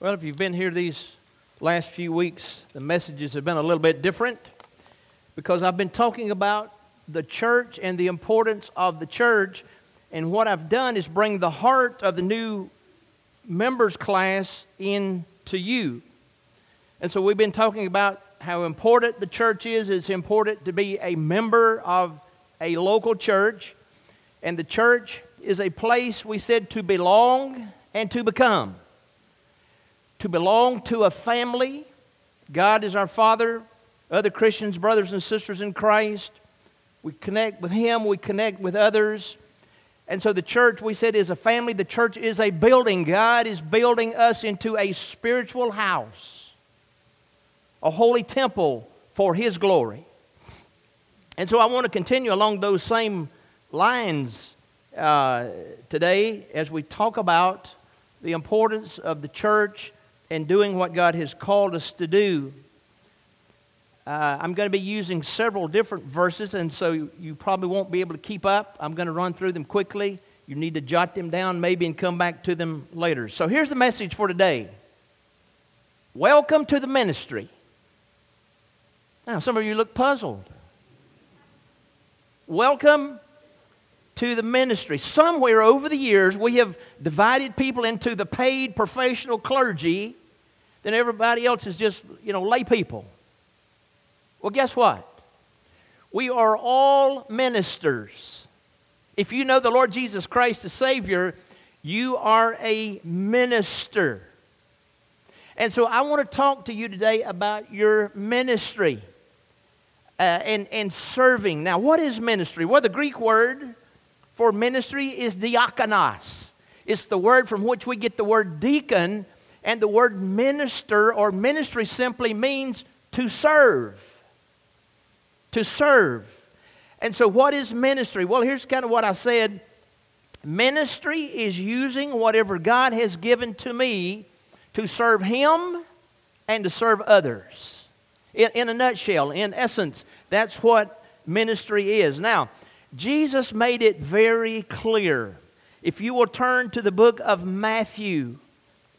Well, if you've been here these last few weeks, the messages have been a little bit different because I've been talking about the church and the importance of the church. And what I've done is bring the heart of the new members class into you. And so we've been talking about how important the church is. It's important to be a member of a local church. And the church is a place, we said, to belong and to become to belong to a family. God is our Father, other Christians, brothers and sisters in Christ. We connect with Him, we connect with others. And so the church, we said, is a family. The church is a building. God is building us into a spiritual house, a holy temple for His glory. And so I want to continue along those same lines uh, today as we talk about the importance of the church and doing what God has called us to do. Uh, I'm going to be using several different verses, and so you, you probably won't be able to keep up. I'm going to run through them quickly. You need to jot them down maybe and come back to them later. So here's the message for today Welcome to the ministry. Now, some of you look puzzled. Welcome to the ministry. Somewhere over the years, we have divided people into the paid professional clergy, then everybody else is just, you know, lay people. Well, guess what? We are all ministers. If you know the Lord Jesus Christ the Savior, you are a minister. And so I want to talk to you today about your ministry uh, and, and serving. Now, what is ministry? Well, the Greek word for ministry is diakonos. It's the word from which we get the word deacon, and the word minister or ministry simply means to serve. To serve. And so, what is ministry? Well, here's kind of what I said ministry is using whatever God has given to me to serve Him and to serve others. In, in a nutshell, in essence, that's what ministry is. Now, Jesus made it very clear. If you will turn to the book of Matthew,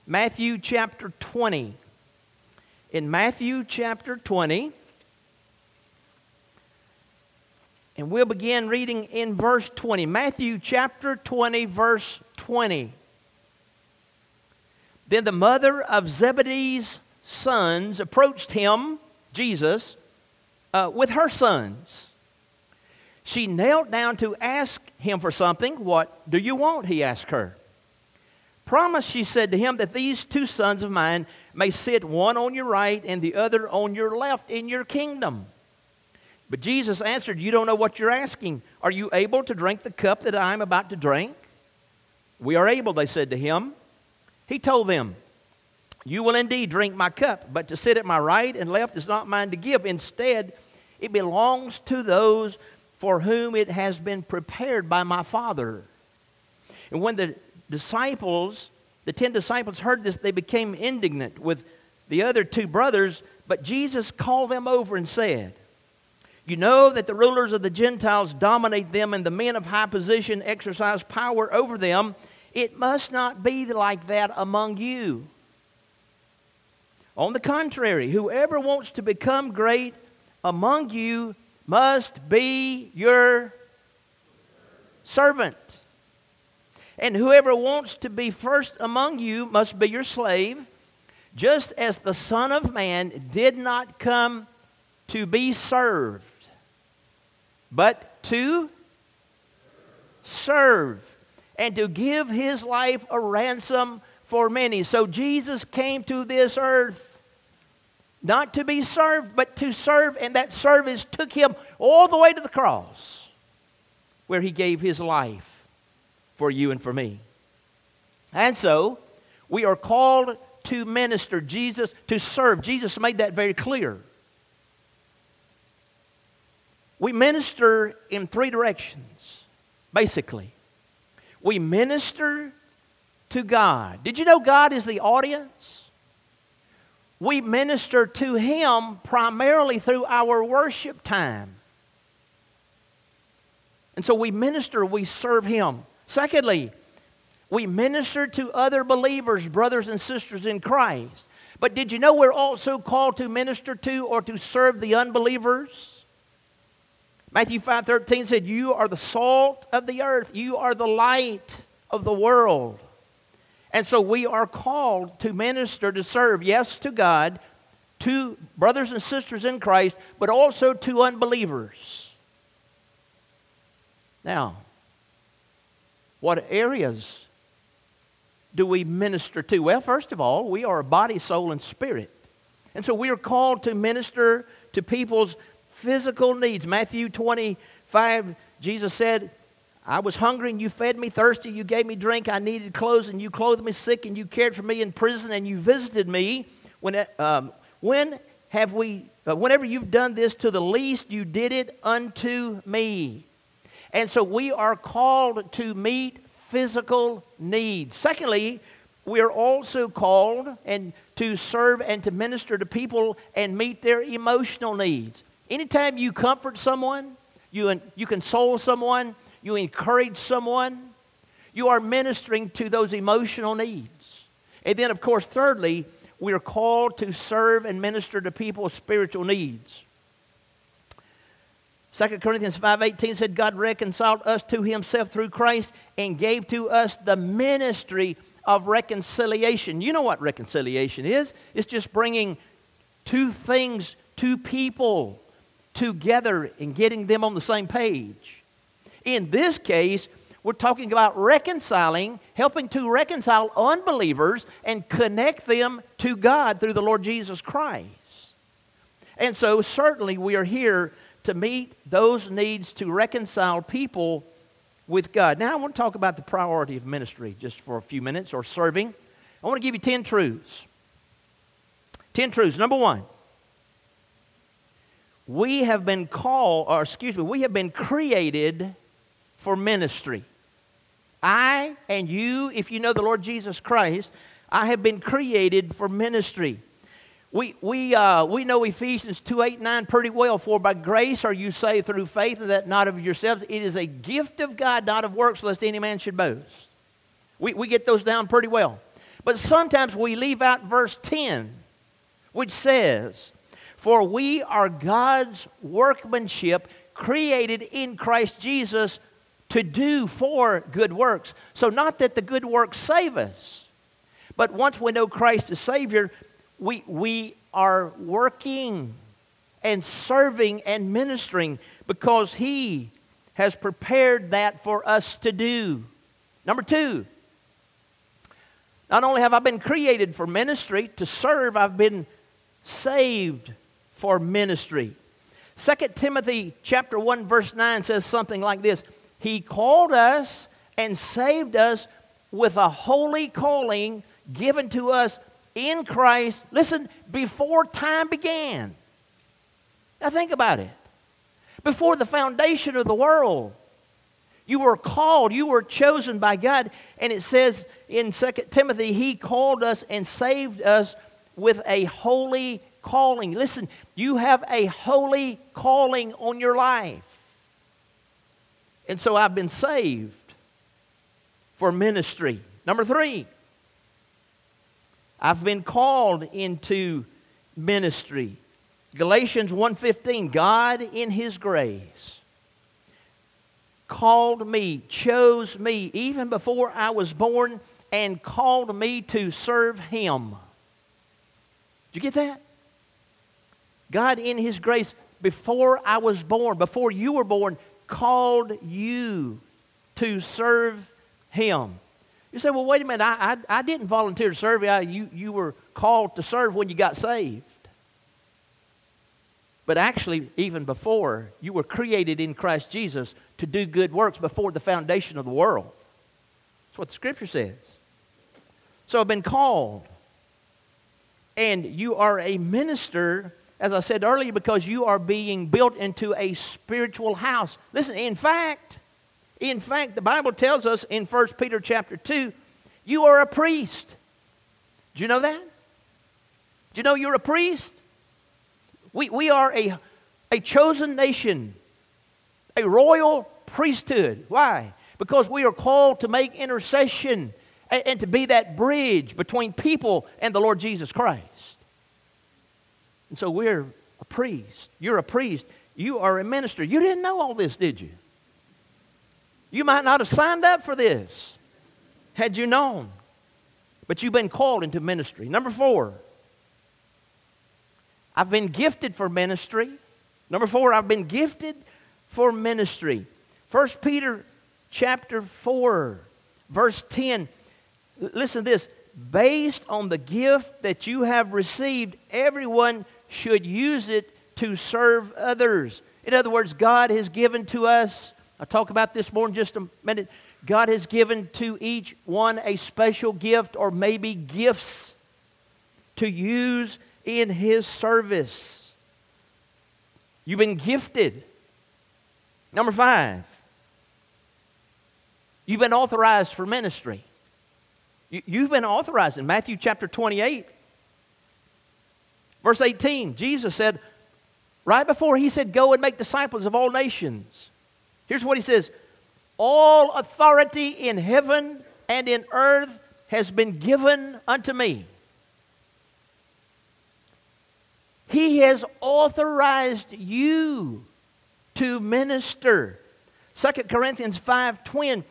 Matthew chapter 20. In Matthew chapter 20, and we'll begin reading in verse 20. Matthew chapter 20, verse 20. Then the mother of Zebedee's sons approached him, Jesus, uh, with her sons she knelt down to ask him for something. What do you want? He asked her. Promise, she said to him, that these two sons of mine may sit one on your right and the other on your left in your kingdom. But Jesus answered, You don't know what you're asking. Are you able to drink the cup that I am about to drink? We are able, they said to him. He told them, You will indeed drink my cup, but to sit at my right and left is not mine to give. Instead, it belongs to those for whom it has been prepared by my Father. And when the disciples, the ten disciples, heard this, they became indignant with the other two brothers, but Jesus called them over and said, You know that the rulers of the Gentiles dominate them, and the men of high position exercise power over them. It must not be like that among you. On the contrary, whoever wants to become great among you must be your servant. And whoever wants to be first among you must be your slave, just as the Son of Man did not come to be served, but to serve and to give his life a ransom for many. So Jesus came to this earth not to be served, but to serve, and that service took him all the way to the cross, where he gave his life for you and for me. And so, we are called to minister, Jesus, to serve. Jesus made that very clear. We minister in three directions, basically. We minister to God. Did you know God is the audience? we minister to Him primarily through our worship time. And so we minister, we serve Him. Secondly, We minister to other believers, brothers and sisters in Christ. But did you know we're also called to minister to or to serve the unbelievers? Matthew 5:13 said, "You are the salt of the earth, you are the light of the world." And so we are called to minister to serve, yes, to God, to brothers and sisters in Christ, but also to unbelievers. Now, what areas do we minister to? Well, first of all, we are a body, soul, and spirit. And so we are called to minister to people's physical needs. Matthew 25, Jesus said, I was hungry and you fed me, thirsty, you gave me drink, I needed clothes and you clothed me, sick and you cared for me in prison and you visited me. When, um, when have we, uh, whenever you've done this to the least, you did it unto me. And so we are called to meet physical needs. Secondly, we are also called and to serve and to minister to people and meet their emotional needs. Anytime you comfort someone, you, you console someone, you encourage someone, you are ministering to those emotional needs. And then, of course, thirdly, we are called to serve and minister to people's spiritual needs. 2 Corinthians 5:18 said God reconciled us to himself through Christ and gave to us the ministry of reconciliation. You know what reconciliation is? It's just bringing two things, two people together and getting them on the same page. In this case, we're talking about reconciling, helping to reconcile unbelievers and connect them to God through the Lord Jesus Christ. And so, certainly, we are here to meet those needs to reconcile people with God. Now, I want to talk about the priority of ministry just for a few minutes or serving. I want to give you 10 truths. 10 truths. Number one, we have been called, or excuse me, we have been created for ministry. I and you, if you know the Lord Jesus Christ, I have been created for ministry. We, we, uh, we know Ephesians 2 8 9 pretty well. For by grace are you saved through faith, and that not of yourselves. It is a gift of God, not of works, lest any man should boast. We, we get those down pretty well. But sometimes we leave out verse 10, which says, For we are God's workmanship, created in Christ Jesus to do for good works. So, not that the good works save us, but once we know Christ as Savior, we, we are working and serving and ministering because He has prepared that for us to do. Number two, not only have I been created for ministry to serve, I've been saved for ministry. 2 Timothy chapter 1 verse 9 says something like this. He called us and saved us with a holy calling given to us in Christ, listen, before time began. Now think about it. Before the foundation of the world, you were called, you were chosen by God. And it says in 2 Timothy, He called us and saved us with a holy calling. Listen, you have a holy calling on your life. And so I've been saved for ministry. Number three, I've been called into ministry. Galatians 1:15 God in his grace called me, chose me even before I was born and called me to serve him. Did you get that? God in his grace before I was born, before you were born, called you to serve him. You say, well, wait a minute, I, I, I didn't volunteer to serve. I, you, you were called to serve when you got saved. But actually, even before, you were created in Christ Jesus to do good works before the foundation of the world. That's what the Scripture says. So I've been called. And you are a minister, as I said earlier, because you are being built into a spiritual house. Listen, in fact, in fact, the Bible tells us in 1 Peter chapter 2, you are a priest. Do you know that? Do you know you're a priest? We, we are a, a chosen nation, a royal priesthood. Why? Because we are called to make intercession and, and to be that bridge between people and the Lord Jesus Christ. And so we're a priest. You're a priest. You are a minister. You didn't know all this, did you? You might not have signed up for this had you known. But you've been called into ministry. Number four, I've been gifted for ministry. Number four, I've been gifted for ministry. First Peter chapter 4, verse 10. Listen to this. Based on the gift that you have received, everyone should use it to serve others. In other words, God has given to us, I'll talk about this more in just a minute. God has given to each one a special gift or maybe gifts to use in His service. You've been gifted. Number five, you've been authorized for ministry. You've been authorized in Matthew chapter 28, verse 18. Jesus said, right before he said, Go and make disciples of all nations. Here's what he says All authority in heaven and in earth has been given unto me. He has authorized you to minister. 2 Corinthians 5:20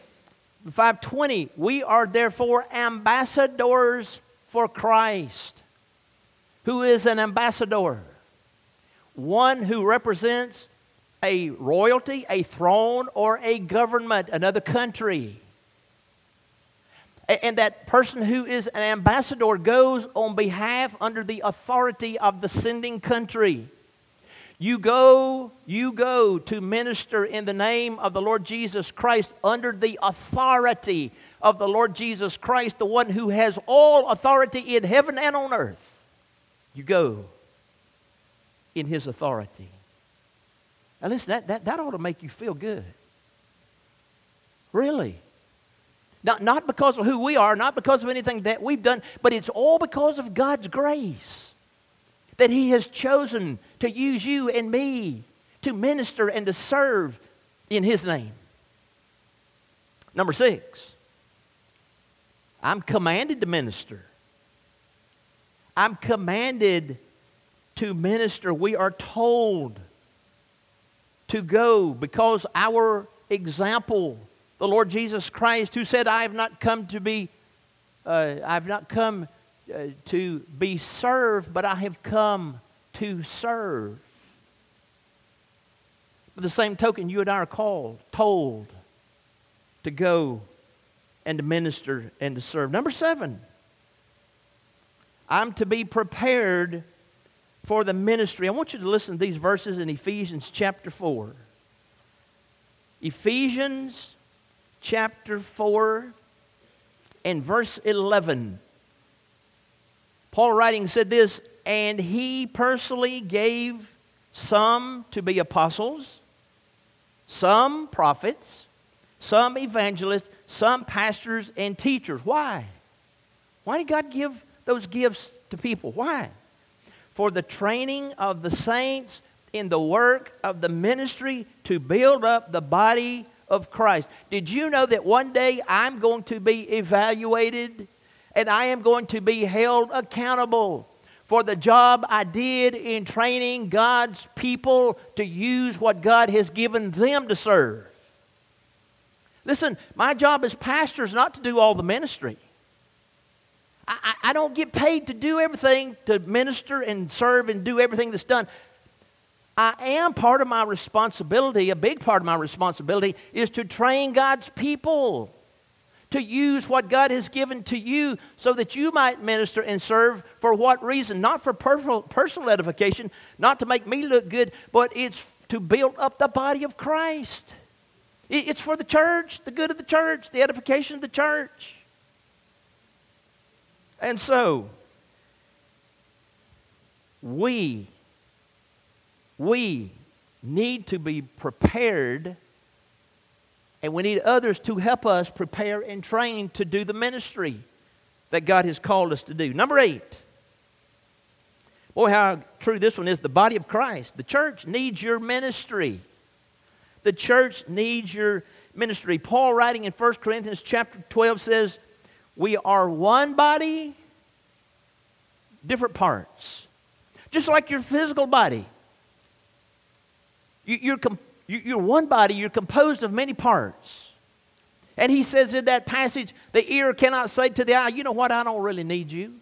520 we are therefore ambassadors for Christ. Who is an ambassador? One who represents a royalty, a throne, or a government, another country. And that person who is an ambassador goes on behalf under the authority of the sending country. You go, you go to minister in the name of the Lord Jesus Christ under the authority of the Lord Jesus Christ, the one who has all authority in heaven and on earth. You go in his authority. Now, listen, that, that, that ought to make you feel good. Really. Not, not because of who we are, not because of anything that we've done, but it's all because of God's grace that He has chosen to use you and me to minister and to serve in His name. Number six, I'm commanded to minister. I'm commanded to minister. We are told to go because our example the Lord Jesus Christ, who said, I have not come to be, uh, I have not come uh, to be served, but I have come to serve. By the same token, you and I are called, told to go and to minister and to serve. Number seven, I'm to be prepared for the ministry. I want you to listen to these verses in Ephesians chapter 4. Ephesians chapter 4 and verse 11. Paul writing said this, and he personally gave some to be apostles, some prophets, some evangelists, some pastors and teachers. Why? Why did God give those gifts to people? Why? For the training of the saints in the work of the ministry to build up the body of Christ. Did you know that one day I'm going to be evaluated and I am going to be held accountable for the job I did in training God's people to use what God has given them to serve? Listen, my job as pastor is not to do all the ministry. I, I, don't get paid to do everything, to minister and serve and do everything that's done. I am part of my responsibility, a big part of my responsibility, is to train God's people to use what God has given to you so that you might minister and serve for what reason? Not for personal edification, not to make me look good, but it's to build up the body of Christ. It's for the church, the good of the church, the edification of the church. And so, we we need to be prepared, and we need others to help us prepare and train to do the ministry that God has called us to do. Number eight. Boy, how true this one is. The body of Christ. The church needs your ministry. The church needs your ministry. Paul, writing in 1 Corinthians chapter 12, says, We are one body, different parts. Just like your physical body. You, are you're one body, you're composed of many parts. And he says in that passage, the ear cannot say to the eye, you know what, I don't really need you.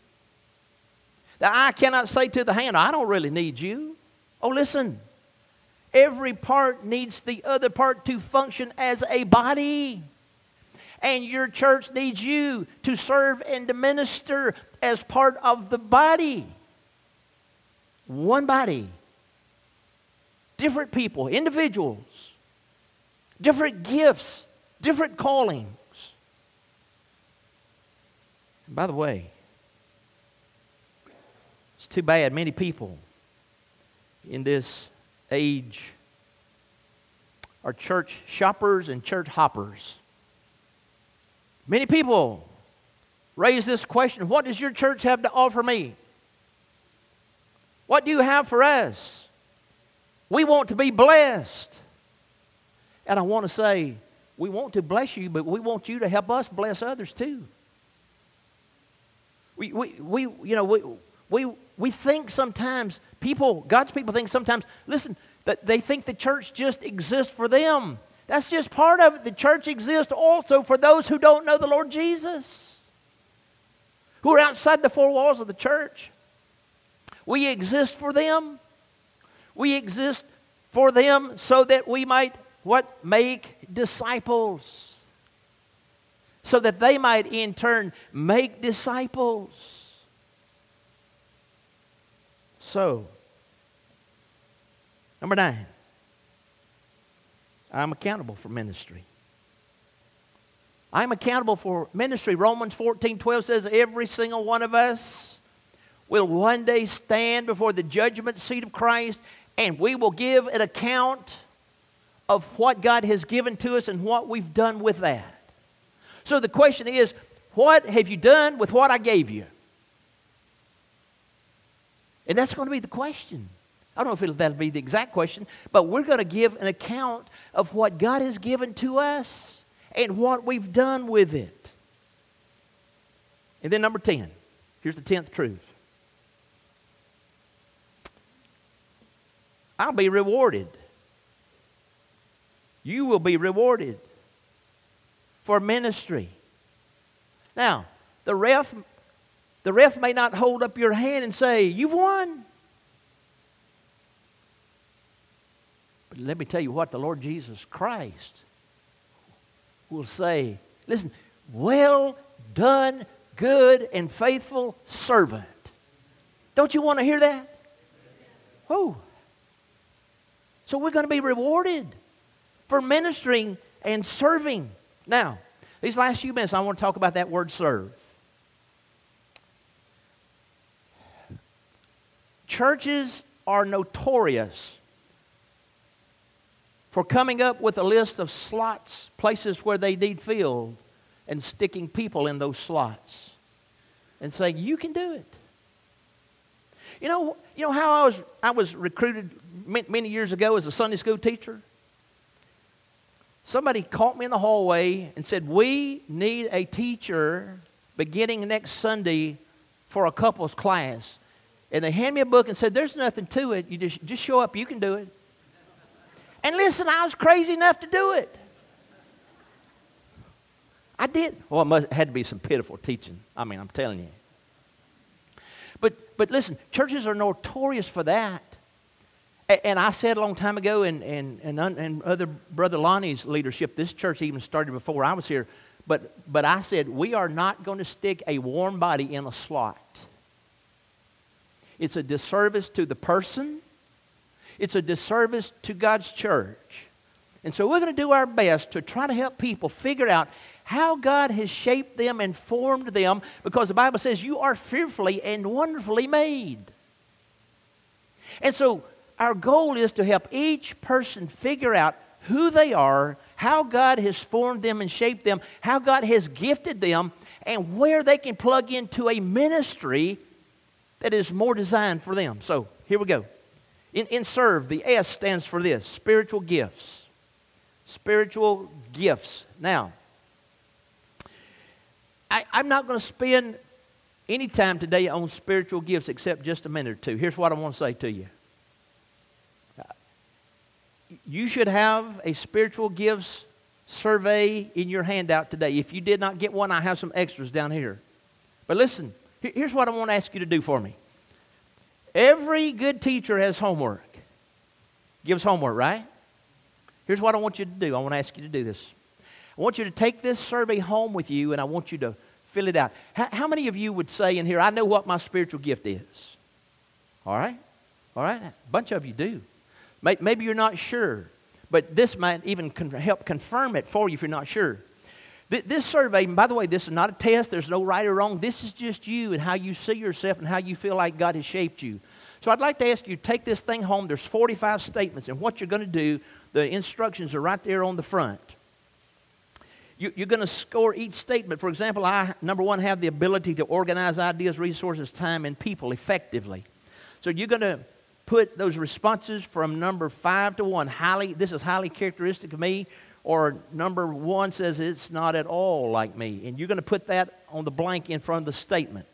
The eye cannot say to the hand, I don't really need you. Oh, listen. Every part needs the other part to function as a body. And your church needs you to serve and to minister as part of the body. One body. Different people, individuals, different gifts, different callings. And by the way, it's too bad many people in this age are church shoppers and church hoppers. Many people raise this question What does your church have to offer me? What do you have for us? We want to be blessed. And I want to say, we want to bless you, but we want you to help us bless others too. We, we, we you know, we, we, we think sometimes, people, God's people think sometimes, listen, that they think the church just exists for them. That's just part of it. The church exists also for those who don't know the Lord Jesus, who are outside the four walls of the church. We exist for them. We exist for them so that we might what make disciples so that they might in turn make disciples. So, number nine, I'm accountable for ministry. I'm accountable for ministry. Romans 14 12 says, Every single one of us will one day stand before the judgment seat of Christ, and we will give an account of what God has given to us and what we've done with that. So the question is, what have you done with what I gave you? And that's going to be the question. I don't know if that'll be the exact question, but we're going to give an account of what God has given to us and what we've done with it. And then number 10. Here's the 10th truth. I'll be rewarded. You will be rewarded for ministry. Now, the ref the ref may not hold up your hand and say, You've won. But let me tell you what the Lord Jesus Christ will say. Listen, well done, good and faithful servant. Don't you want to hear that? Oh. So we're going to be rewarded for ministering and serving. Now, these last few minutes, I want to talk about that word serve. Churches are notorious for coming up with a list of slots, places where they need filled, and sticking people in those slots and saying, You can do it. You know, you know how I was, I was recruited many years ago as a Sunday school teacher? Somebody caught me in the hallway and said, We need a teacher beginning next Sunday for a couples class. And they handed me a book and said, There's nothing to it. You just, just show up, you can do it. And listen, I was crazy enough to do it. I did. Well, it must, had to be some pitiful teaching. I mean, I'm telling you. But, but listen, churches are notorious for that. And I said a long time ago, and, and, and, and other Brother Lonnie's leadership, this church even started before I was here, but, but I said, we are not going to stick a warm body in a slot. It's a disservice to the person, it's a disservice to God's church. And so we're going to do our best to try to help people figure out how God has shaped them and formed them because the Bible says you are fearfully and wonderfully made. And so our goal is to help each person figure out who they are, how God has formed them and shaped them, how God has gifted them, and where they can plug into a ministry that is more designed for them. So here we go. In, in serve, the S stands for this spiritual gifts. Spiritual gifts. Now, I, I'm not going to spend any time today on spiritual gifts except just a minute or two. Here's what I want to say to you. You should have a spiritual gifts survey in your handout today. If you did not get one, I have some extras down here. But listen, here's what I want to ask you to do for me. Every good teacher has homework. Gives homework, right? Here's what I want you to do. I want to ask you to do this. I want you to take this survey home with you and I want you to fill it out. How, how many of you would say in here, I know what my spiritual gift is? All right? All right? A bunch of you do. Maybe you're not sure, but this might even help confirm it for you if you're not sure. This survey, and by the way, this is not a test. There's no right or wrong. This is just you and how you see yourself and how you feel like God has shaped you. So I'd like to ask you, take this thing home. There's 45 statements, and what you're going to do, the instructions are right there on the front. You, are going to score each statement. For example, I, number one, have the ability to organize ideas, resources, time, and people effectively. So you're going to put those responses from number five to one. Highly, this is highly characteristic of me. Or number one says it's not at all like me. And you're going to put that on the blank in front of the statement.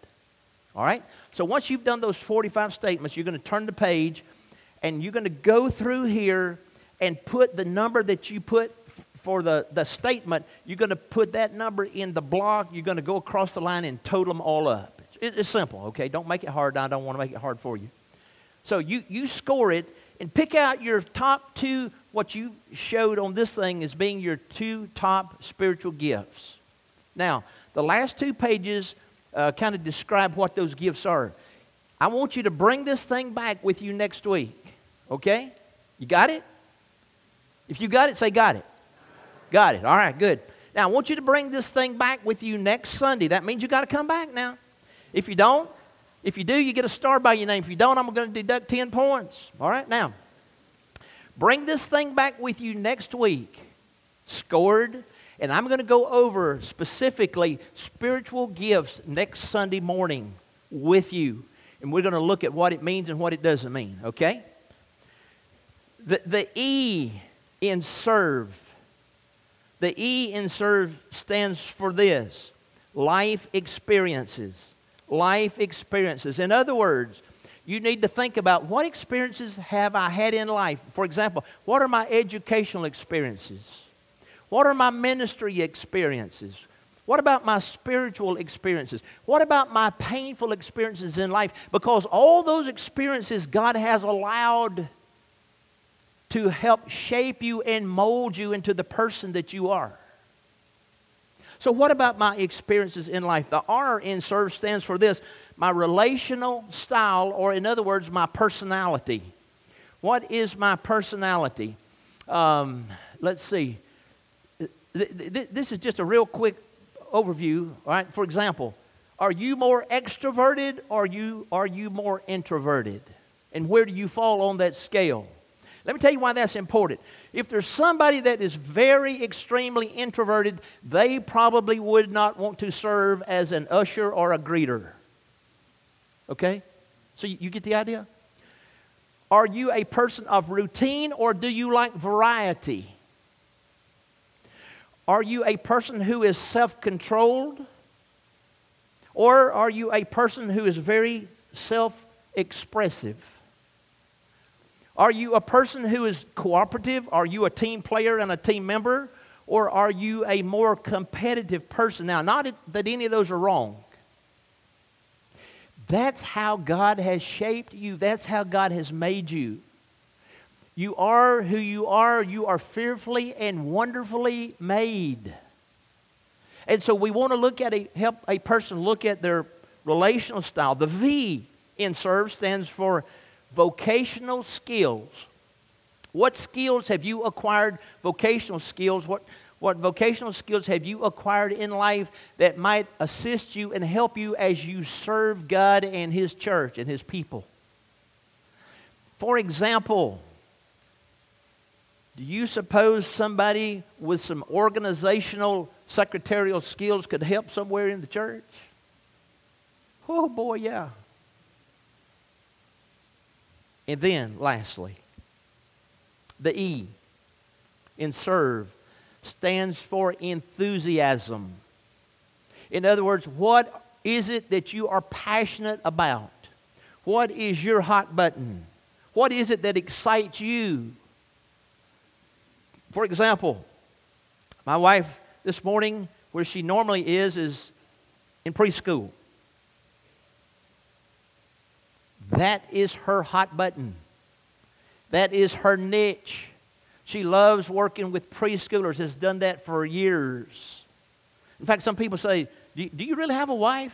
All right? So once you've done those 45 statements, you're going to turn the page and you're going to go through here and put the number that you put for the, the statement, you're going to put that number in the block. You're going to go across the line and total them all up. It's, it's simple, okay? Don't make it hard. I don't want to make it hard for you. So you, you score it and pick out your top two, what you showed on this thing as being your two top spiritual gifts. Now, the last two pages uh, kind of describe what those gifts are. I want you to bring this thing back with you next week. Okay? You got it? If you got it, say got it. Got it. All right, good. Now, I want you to bring this thing back with you next Sunday. That means you got to come back now. If you don't, if you do, you get a star by your name. If you don't, I'm going to deduct 10 points. All right, now, bring this thing back with you next week, scored, and I'm going to go over specifically spiritual gifts next Sunday morning with you. And we're going to look at what it means and what it doesn't mean, okay? The, the E in serve. The E in serve stands for this life experiences life experiences. In other words, you need to think about what experiences have I had in life. For example, what are my educational experiences? What are my ministry experiences? What about my spiritual experiences? What about my painful experiences in life? Because all those experiences God has allowed to help shape you and mold you into the person that you are. So, what about my experiences in life? The R in serve stands for this my relational style, or in other words, my personality. What is my personality? Um, let's see. This is just a real quick overview. All right. For example, are you more extroverted or you are you more introverted? And where do you fall on that scale? Let me tell you why that's important. If there's somebody that is very extremely introverted, they probably would not want to serve as an usher or a greeter. Okay? So you get the idea? Are you a person of routine or do you like variety? Are you a person who is self controlled? Or are you a person who is very self expressive? Are you a person who is cooperative? Are you a team player and a team member? Or are you a more competitive person? Now, not that any of those are wrong. That's how God has shaped you, that's how God has made you. You are who you are. You are fearfully and wonderfully made. And so we want to look at a help a person look at their relational style. The V in serve stands for vocational skills. What skills have you acquired? Vocational skills. What, what vocational skills have you acquired in life that might assist you and help you as you serve God and His church and His people? For example, do you suppose somebody with some organizational secretarial skills could help somewhere in the church? Oh boy, yeah. And then, lastly, the E in serve stands for enthusiasm. In other words, what is it that you are passionate about? What is your hot button? What is it that excites you? For example, my wife this morning, where she normally is, is in preschool. That is her hot button. That is her niche. She loves working with preschoolers, has done that for years. In fact, some people say, Do, you really have a wife?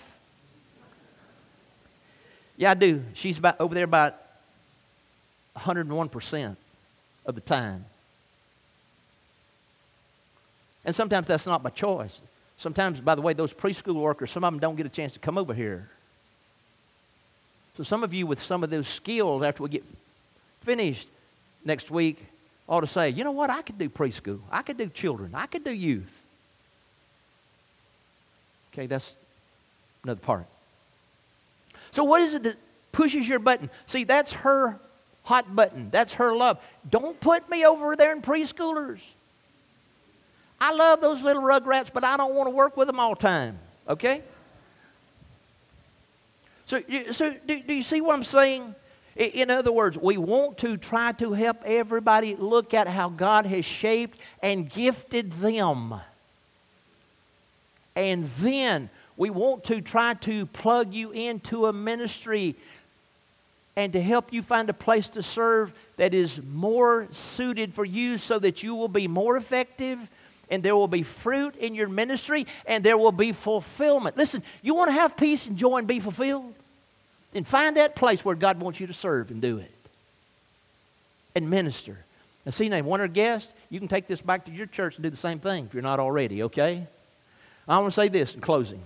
Yeah, I do. She's about over there about 101% of the time. And sometimes that's not my choice. Sometimes, by the way, those preschool workers, some of them don't get a chance to come over here. So some of you with some of those skills after we get finished next week ought to say, you know what, I could do preschool. I could do children. I could do youth. Okay, that's another part. So what is it that pushes your button? See, that's her hot button. That's her love. Don't put me over there in preschoolers. I love those little rugrats, but I don't want to work with them all time. Okay? So, so do, do you see what I'm saying? In other words, we want to try to help everybody look at how God has shaped and gifted them. And then we want to try to plug you into a ministry and to help you find a place to serve that is more suited for you so that you will be more effective and there will be fruit in your ministry and there will be fulfillment. Listen, you want to have peace and joy and be fulfilled? Then find that place where God wants you to serve and do it and minister. And see, now, one our guests, you can take this back to your church and do the same thing if you're not already, okay? I want to say this in closing.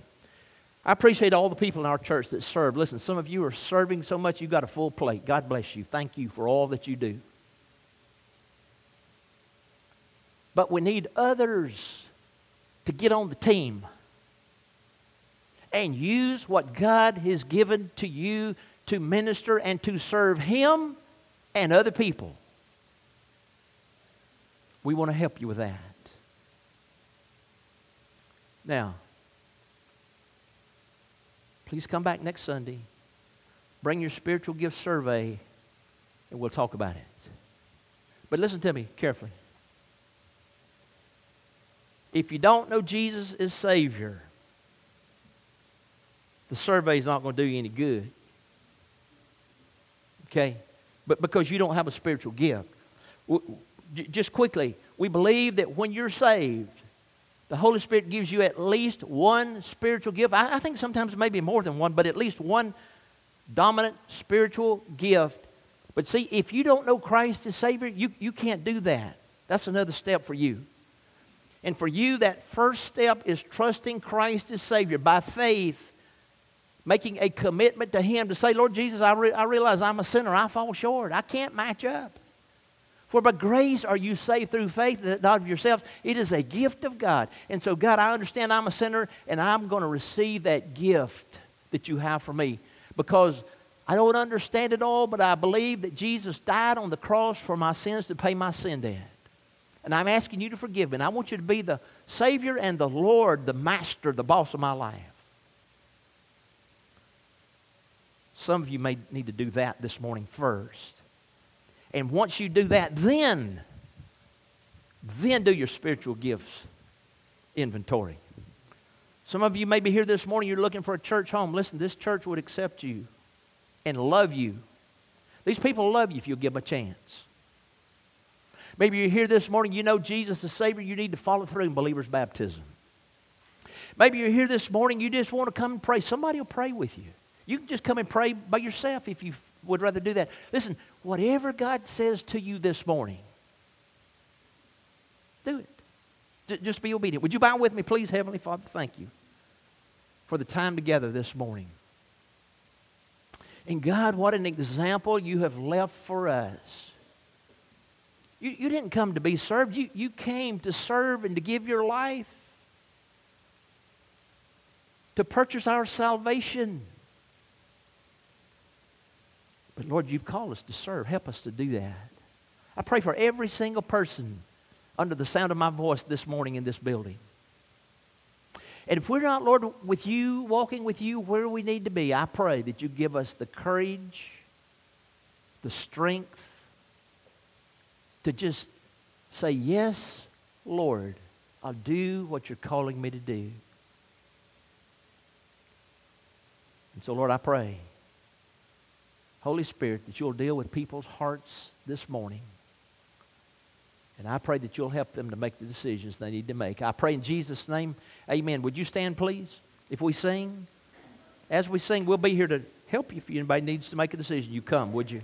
I appreciate all the people in our church that serve. Listen, some of you are serving so much you've got a full plate. God bless you. Thank you for all that you do. But we need others to get on the team and use what God has given to you to minister and to serve Him and other people. We want to help you with that. Now, please come back next Sunday. Bring your spiritual gift survey, and we'll talk about it. But listen to me carefully. If you don't know Jesus as Savior, the survey is not going to do you any good. Okay? But because you don't have a spiritual gift. Just quickly, we believe that when you're saved, the Holy Spirit gives you at least one spiritual gift. I, think sometimes maybe more than one, but at least one dominant spiritual gift. But see, if you don't know Christ as Savior, you, you can't do that. That's another step for you. And for you, that first step is trusting Christ as Savior by faith, making a commitment to Him to say, Lord Jesus, I, re- I realize I'm a sinner. I fall short. I can't match up. For by grace are you saved through faith, not of yourselves. It is a gift of God. And so, God, I understand I'm a sinner, and I'm going to receive that gift that you have for me. Because I don't understand it all, but I believe that Jesus died on the cross for my sins to pay my sin debt. And I'm asking you to forgive me. And I want you to be the Savior and the Lord, the Master, the boss of my life. Some of you may need to do that this morning first. And once you do that, then, then do your spiritual gifts inventory. Some of you may be here this morning, you're looking for a church home. Listen, this church would accept you and love you. These people love you if you'll give them a chance. Maybe you're here this morning, you know Jesus is Savior, you need to follow through in believer's baptism. Maybe you're here this morning, you just want to come and pray. Somebody will pray with you. You can just come and pray by yourself if you would rather do that. Listen, whatever God says to you this morning, do it. Just be obedient. Would you bow with me, please, Heavenly Father? Thank you for the time together this morning. And God, what an example you have left for us. You, you didn't come to be served, you, you came to serve and to give your life, to purchase our salvation. But Lord, you've called us to serve. Help us to do that. I pray for every single person under the sound of my voice this morning in this building. And if we're not, Lord, with you, walking with you where we need to be, I pray that you give us the courage, the strength to just say, Yes, Lord, I'll do what you're calling me to do. And so, Lord, I pray, Holy Spirit, that you'll deal with people's hearts this morning. And I pray that you'll help them to make the decisions they need to make. I pray in Jesus' name. Amen. Would you stand, please, if we sing? As we sing, we'll be here to help you if anybody needs to make a decision. You come, would you?